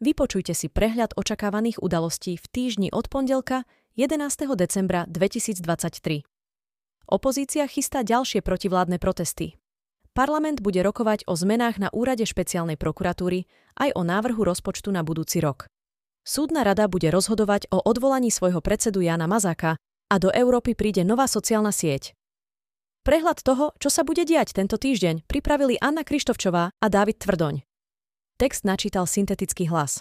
Vypočujte si prehľad očakávaných udalostí v týždni od pondelka 11. decembra 2023. Opozícia chystá ďalšie protivládne protesty. Parlament bude rokovať o zmenách na úrade špeciálnej prokuratúry aj o návrhu rozpočtu na budúci rok. Súdna rada bude rozhodovať o odvolaní svojho predsedu Jana Mazáka a do Európy príde nová sociálna sieť. Prehľad toho, čo sa bude diať tento týždeň, pripravili Anna Krištovčová a Dávid Tvrdoň. Text načítal syntetický hlas.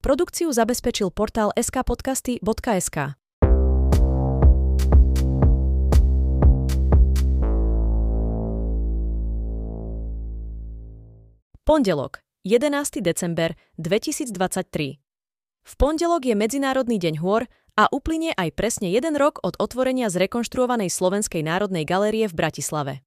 Produkciu zabezpečil portál skpodcasty.sk. Pondelok, 11. december 2023. V pondelok je Medzinárodný deň hôr a uplynie aj presne jeden rok od otvorenia zrekonštruovanej Slovenskej národnej galérie v Bratislave.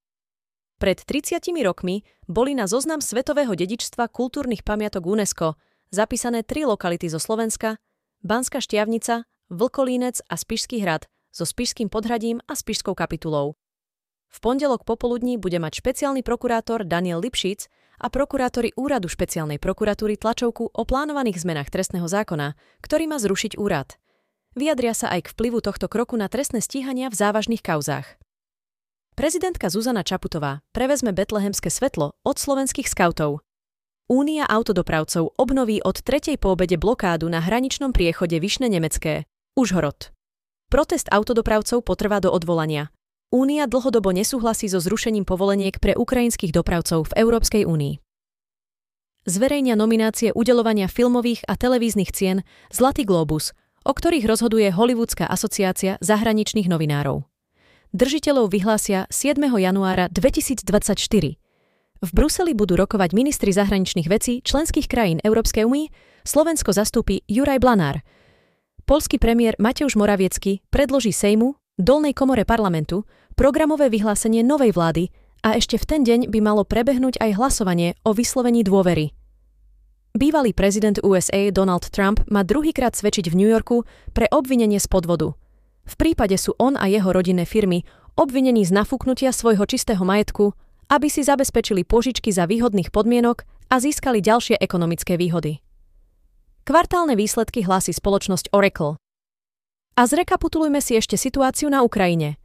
Pred 30 rokmi boli na zoznam Svetového dedičstva kultúrnych pamiatok UNESCO zapísané tri lokality zo Slovenska, Banská Štiavnica, Vlkolínec a Spišský hrad so Spišským podhradím a Spišskou kapitulou. V pondelok popoludní bude mať špeciálny prokurátor Daniel Lipšic a prokurátori Úradu špeciálnej prokuratúry tlačovku o plánovaných zmenách trestného zákona, ktorý má zrušiť úrad. Vyjadria sa aj k vplyvu tohto kroku na trestné stíhania v závažných kauzách. Prezidentka Zuzana Čaputová prevezme betlehemské svetlo od slovenských skautov. Únia autodopravcov obnoví od tretej po blokádu na hraničnom priechode Vyšne Nemecké. Užhorod. Protest autodopravcov potrvá do odvolania. Únia dlhodobo nesúhlasí so zrušením povoleniek pre ukrajinských dopravcov v Európskej únii. Zverejnia nominácie udelovania filmových a televíznych cien Zlatý globus, o ktorých rozhoduje Hollywoodská asociácia zahraničných novinárov držiteľov vyhlásia 7. januára 2024. V Bruseli budú rokovať ministri zahraničných vecí členských krajín Európskej únie, Slovensko zastúpi Juraj Blanár. Polský premiér Mateusz Moraviecky predloží Sejmu, dolnej komore parlamentu, programové vyhlásenie novej vlády a ešte v ten deň by malo prebehnúť aj hlasovanie o vyslovení dôvery. Bývalý prezident USA Donald Trump má druhýkrát svedčiť v New Yorku pre obvinenie z podvodu – v prípade sú on a jeho rodinné firmy obvinení z nafúknutia svojho čistého majetku, aby si zabezpečili požičky za výhodných podmienok a získali ďalšie ekonomické výhody. Kvartálne výsledky hlási spoločnosť Oracle. A zrekapitulujme si ešte situáciu na Ukrajine.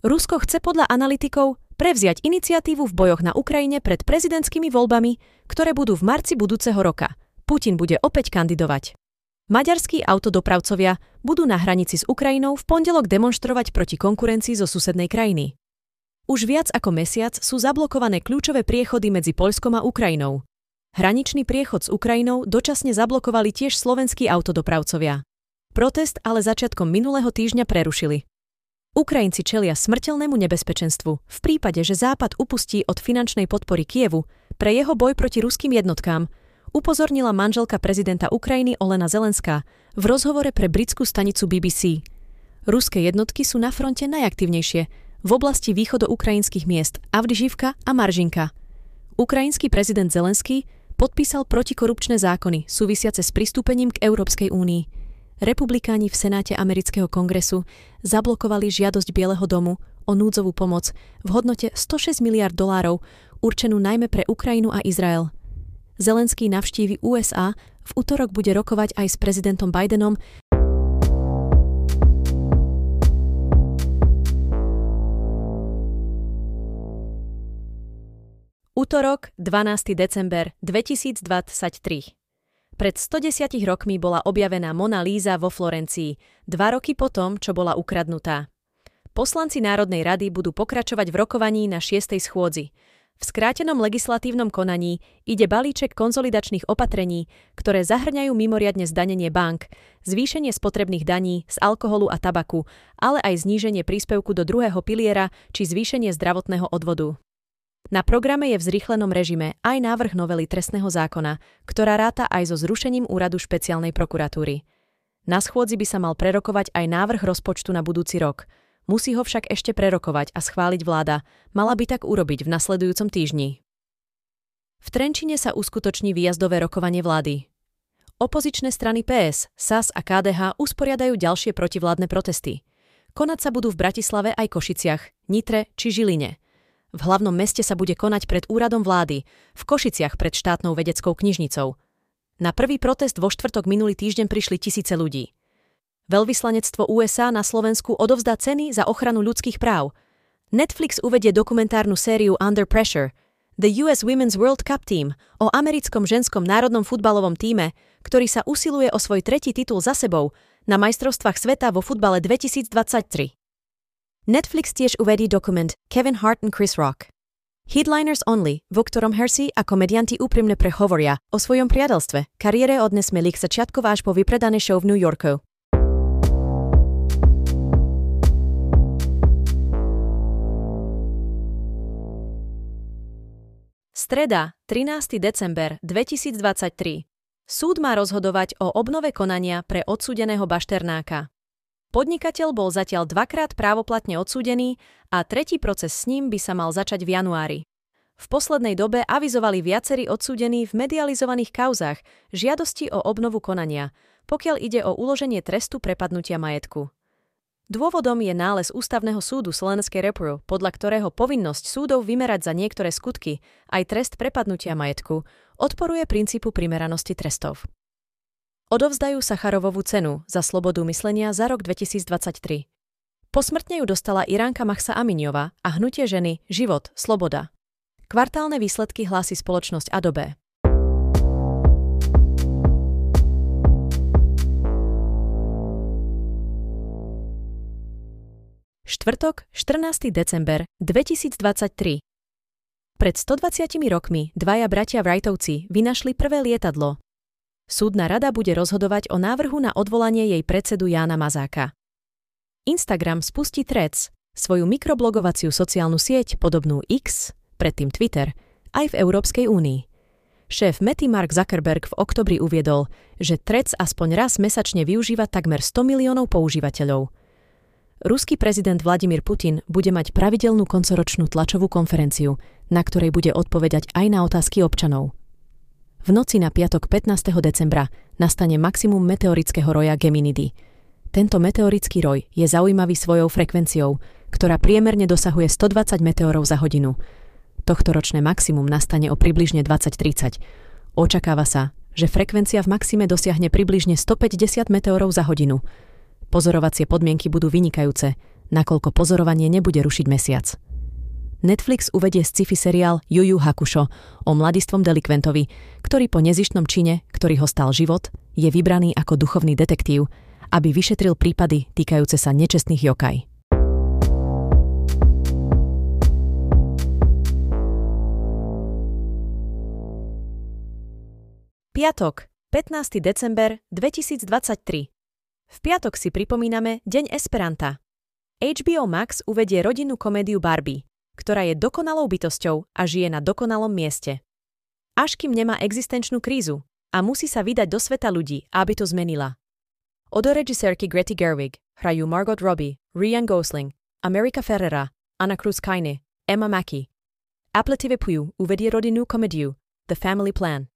Rusko chce podľa analytikov prevziať iniciatívu v bojoch na Ukrajine pred prezidentskými voľbami, ktoré budú v marci budúceho roka. Putin bude opäť kandidovať. Maďarskí autodopravcovia budú na hranici s Ukrajinou v pondelok demonstrovať proti konkurencii zo susednej krajiny. Už viac ako mesiac sú zablokované kľúčové priechody medzi Poľskom a Ukrajinou. Hraničný priechod s Ukrajinou dočasne zablokovali tiež slovenskí autodopravcovia. Protest ale začiatkom minulého týždňa prerušili. Ukrajinci čelia smrteľnému nebezpečenstvu v prípade, že Západ upustí od finančnej podpory Kievu pre jeho boj proti ruským jednotkám, upozornila manželka prezidenta Ukrajiny Olena Zelenská v rozhovore pre britskú stanicu BBC. Ruské jednotky sú na fronte najaktívnejšie v oblasti východoukrajinských miest Avdiživka a Maržinka. Ukrajinský prezident Zelenský podpísal protikorupčné zákony súvisiace s pristúpením k Európskej únii. Republikáni v Senáte amerického kongresu zablokovali žiadosť Bieleho domu o núdzovú pomoc v hodnote 106 miliard dolárov určenú najmä pre Ukrajinu a Izrael. Zelenský navštívi USA, v útorok bude rokovať aj s prezidentom Bidenom Útorok, 12. december 2023. Pred 110 rokmi bola objavená Mona Líza vo Florencii, dva roky potom, čo bola ukradnutá. Poslanci Národnej rady budú pokračovať v rokovaní na 6. schôdzi. V skrátenom legislatívnom konaní ide balíček konzolidačných opatrení, ktoré zahrňajú mimoriadne zdanenie bank, zvýšenie spotrebných daní z alkoholu a tabaku, ale aj zníženie príspevku do druhého piliera či zvýšenie zdravotného odvodu. Na programe je v zrýchlenom režime aj návrh novely trestného zákona, ktorá ráta aj so zrušením úradu špeciálnej prokuratúry. Na schôdzi by sa mal prerokovať aj návrh rozpočtu na budúci rok – Musí ho však ešte prerokovať a schváliť vláda. Mala by tak urobiť v nasledujúcom týždni. V Trenčine sa uskutoční výjazdové rokovanie vlády. Opozičné strany PS, SAS a KDH usporiadajú ďalšie protivládne protesty. Konať sa budú v Bratislave aj Košiciach, Nitre či Žiline. V hlavnom meste sa bude konať pred úradom vlády, v Košiciach pred štátnou vedeckou knižnicou. Na prvý protest vo štvrtok minulý týždeň prišli tisíce ľudí. Veľvyslanectvo USA na Slovensku odovzdá ceny za ochranu ľudských práv. Netflix uvedie dokumentárnu sériu Under Pressure, The US Women's World Cup Team, o americkom ženskom národnom futbalovom týme, ktorý sa usiluje o svoj tretí titul za sebou na majstrovstvách sveta vo futbale 2023. Netflix tiež uvedí dokument Kevin Hart and Chris Rock. Headliners Only, vo ktorom Hersey a komedianti úprimne prehovoria o svojom priateľstve, kariére od nesmelých začiatkov až po vypredané show v New Yorku. Streda, 13. december 2023. Súd má rozhodovať o obnove konania pre odsúdeného Bašternáka. Podnikateľ bol zatiaľ dvakrát právoplatne odsúdený a tretí proces s ním by sa mal začať v januári. V poslednej dobe avizovali viacerí odsúdení v medializovaných kauzách žiadosti o obnovu konania, pokiaľ ide o uloženie trestu prepadnutia majetku. Dôvodom je nález Ústavného súdu Slovenskej repru, podľa ktorého povinnosť súdov vymerať za niektoré skutky, aj trest prepadnutia majetku, odporuje princípu primeranosti trestov. Odovzdajú Sacharovovú cenu za slobodu myslenia za rok 2023. Posmrtne ju dostala Iránka Mahsa Aminiova a hnutie ženy Život, Sloboda. Kvartálne výsledky hlási spoločnosť Adobe. Štvrtok, 14. december 2023. Pred 120 rokmi dvaja bratia Wrightovci vynašli prvé lietadlo, Súdna rada bude rozhodovať o návrhu na odvolanie jej predsedu Jána Mazáka. Instagram spustí Threads, svoju mikroblogovaciu sociálnu sieť podobnú X, predtým Twitter, aj v Európskej únii. Šéf Mety Mark Zuckerberg v oktobri uviedol, že Threads aspoň raz mesačne využíva takmer 100 miliónov používateľov. Ruský prezident Vladimír Putin bude mať pravidelnú koncoročnú tlačovú konferenciu, na ktorej bude odpovedať aj na otázky občanov. V noci na piatok 15. decembra nastane maximum meteorického roja Geminidy. Tento meteorický roj je zaujímavý svojou frekvenciou, ktorá priemerne dosahuje 120 meteorov za hodinu. Tohtoročné maximum nastane o približne 2030. Očakáva sa, že frekvencia v maxime dosiahne približne 150 meteorov za hodinu. Pozorovacie podmienky budú vynikajúce, nakoľko pozorovanie nebude rušiť mesiac. Netflix uvedie sci-fi seriál Juju Hakušo o mladistvom delikventovi, ktorý po nezištnom čine, ktorý ho stal život, je vybraný ako duchovný detektív, aby vyšetril prípady týkajúce sa nečestných jokaj. Piatok, 15. december 2023. V piatok si pripomíname Deň Esperanta. HBO Max uvedie rodinnú komédiu Barbie, ktorá je dokonalou bytosťou a žije na dokonalom mieste. Až kým nemá existenčnú krízu a musí sa vydať do sveta ľudí, aby to zmenila. Odo režisérky Grety Gerwig hrajú Margot Robbie, Ryan Gosling, America Ferrera, Anna Cruz Kaine, Emma Mackey. Apple TV Puju uvedie rodinnú komediu The Family Plan.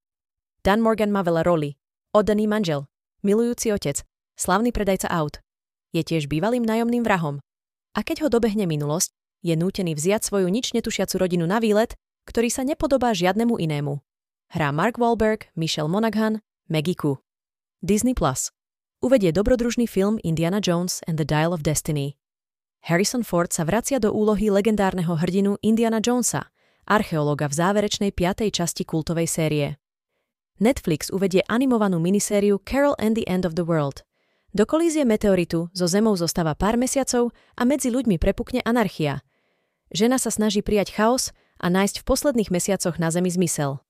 Dan Morgan má veľa roli, oddaný manžel, milujúci otec, slavný predajca aut. Je tiež bývalým nájomným vrahom. A keď ho dobehne minulosť, je nútený vziať svoju nič netušiacu rodinu na výlet, ktorý sa nepodobá žiadnemu inému. Hrá Mark Wahlberg, Michelle Monaghan, Maggie Ku. Disney Plus. Uvedie dobrodružný film Indiana Jones and the Dial of Destiny. Harrison Ford sa vracia do úlohy legendárneho hrdinu Indiana Jonesa, archeológa v záverečnej piatej časti kultovej série. Netflix uvedie animovanú minisériu Carol and the End of the World – do kolízie meteoritu zo Zemou zostáva pár mesiacov a medzi ľuďmi prepukne anarchia. Žena sa snaží prijať chaos a nájsť v posledných mesiacoch na Zemi zmysel.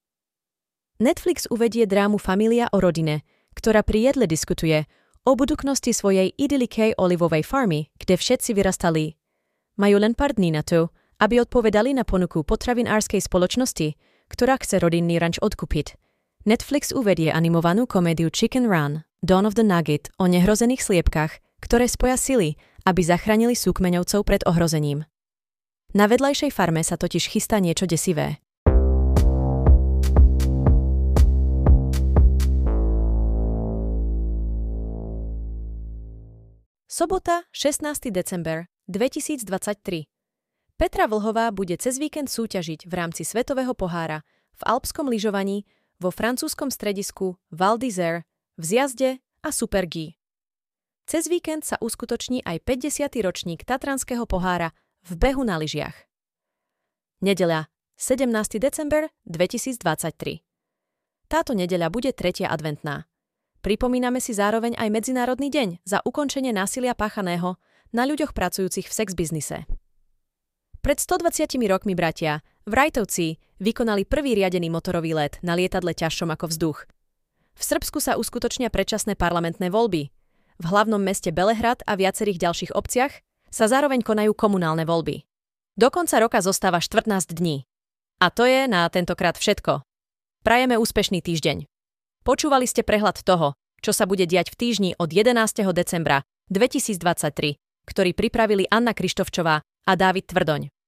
Netflix uvedie drámu Familia o rodine, ktorá pri jedle diskutuje o budúknosti svojej idylikej olivovej farmy, kde všetci vyrastali. Majú len pár dní na to, aby odpovedali na ponuku potravinárskej spoločnosti, ktorá chce rodinný ranč odkúpiť. Netflix uvedie animovanú komédiu Chicken Run, Dawn of the Nugget o nehrozených sliepkach, ktoré spoja sily, aby zachránili súkmeňovcov pred ohrozením. Na vedľajšej farme sa totiž chystá niečo desivé. Sobota, 16. december 2023. Petra Vlhová bude cez víkend súťažiť v rámci Svetového pohára v alpskom lyžovaní vo francúzskom stredisku Val d'Isère, v Zjazde a Super G. Cez víkend sa uskutoční aj 50. ročník Tatranského pohára v behu na lyžiach. Nedeľa, 17. december 2023. Táto nedeľa bude tretia adventná. Pripomíname si zároveň aj Medzinárodný deň za ukončenie násilia páchaného na ľuďoch pracujúcich v sex biznise. Pred 120 rokmi bratia Vrajtovci vykonali prvý riadený motorový let na lietadle ťažšom ako vzduch. V Srbsku sa uskutočnia predčasné parlamentné voľby. V hlavnom meste Belehrad a viacerých ďalších obciach sa zároveň konajú komunálne voľby. Do konca roka zostáva 14 dní. A to je na tentokrát všetko. Prajeme úspešný týždeň. Počúvali ste prehľad toho, čo sa bude diať v týždni od 11. decembra 2023, ktorý pripravili Anna Krištofčová a Dávid Tvrdoň.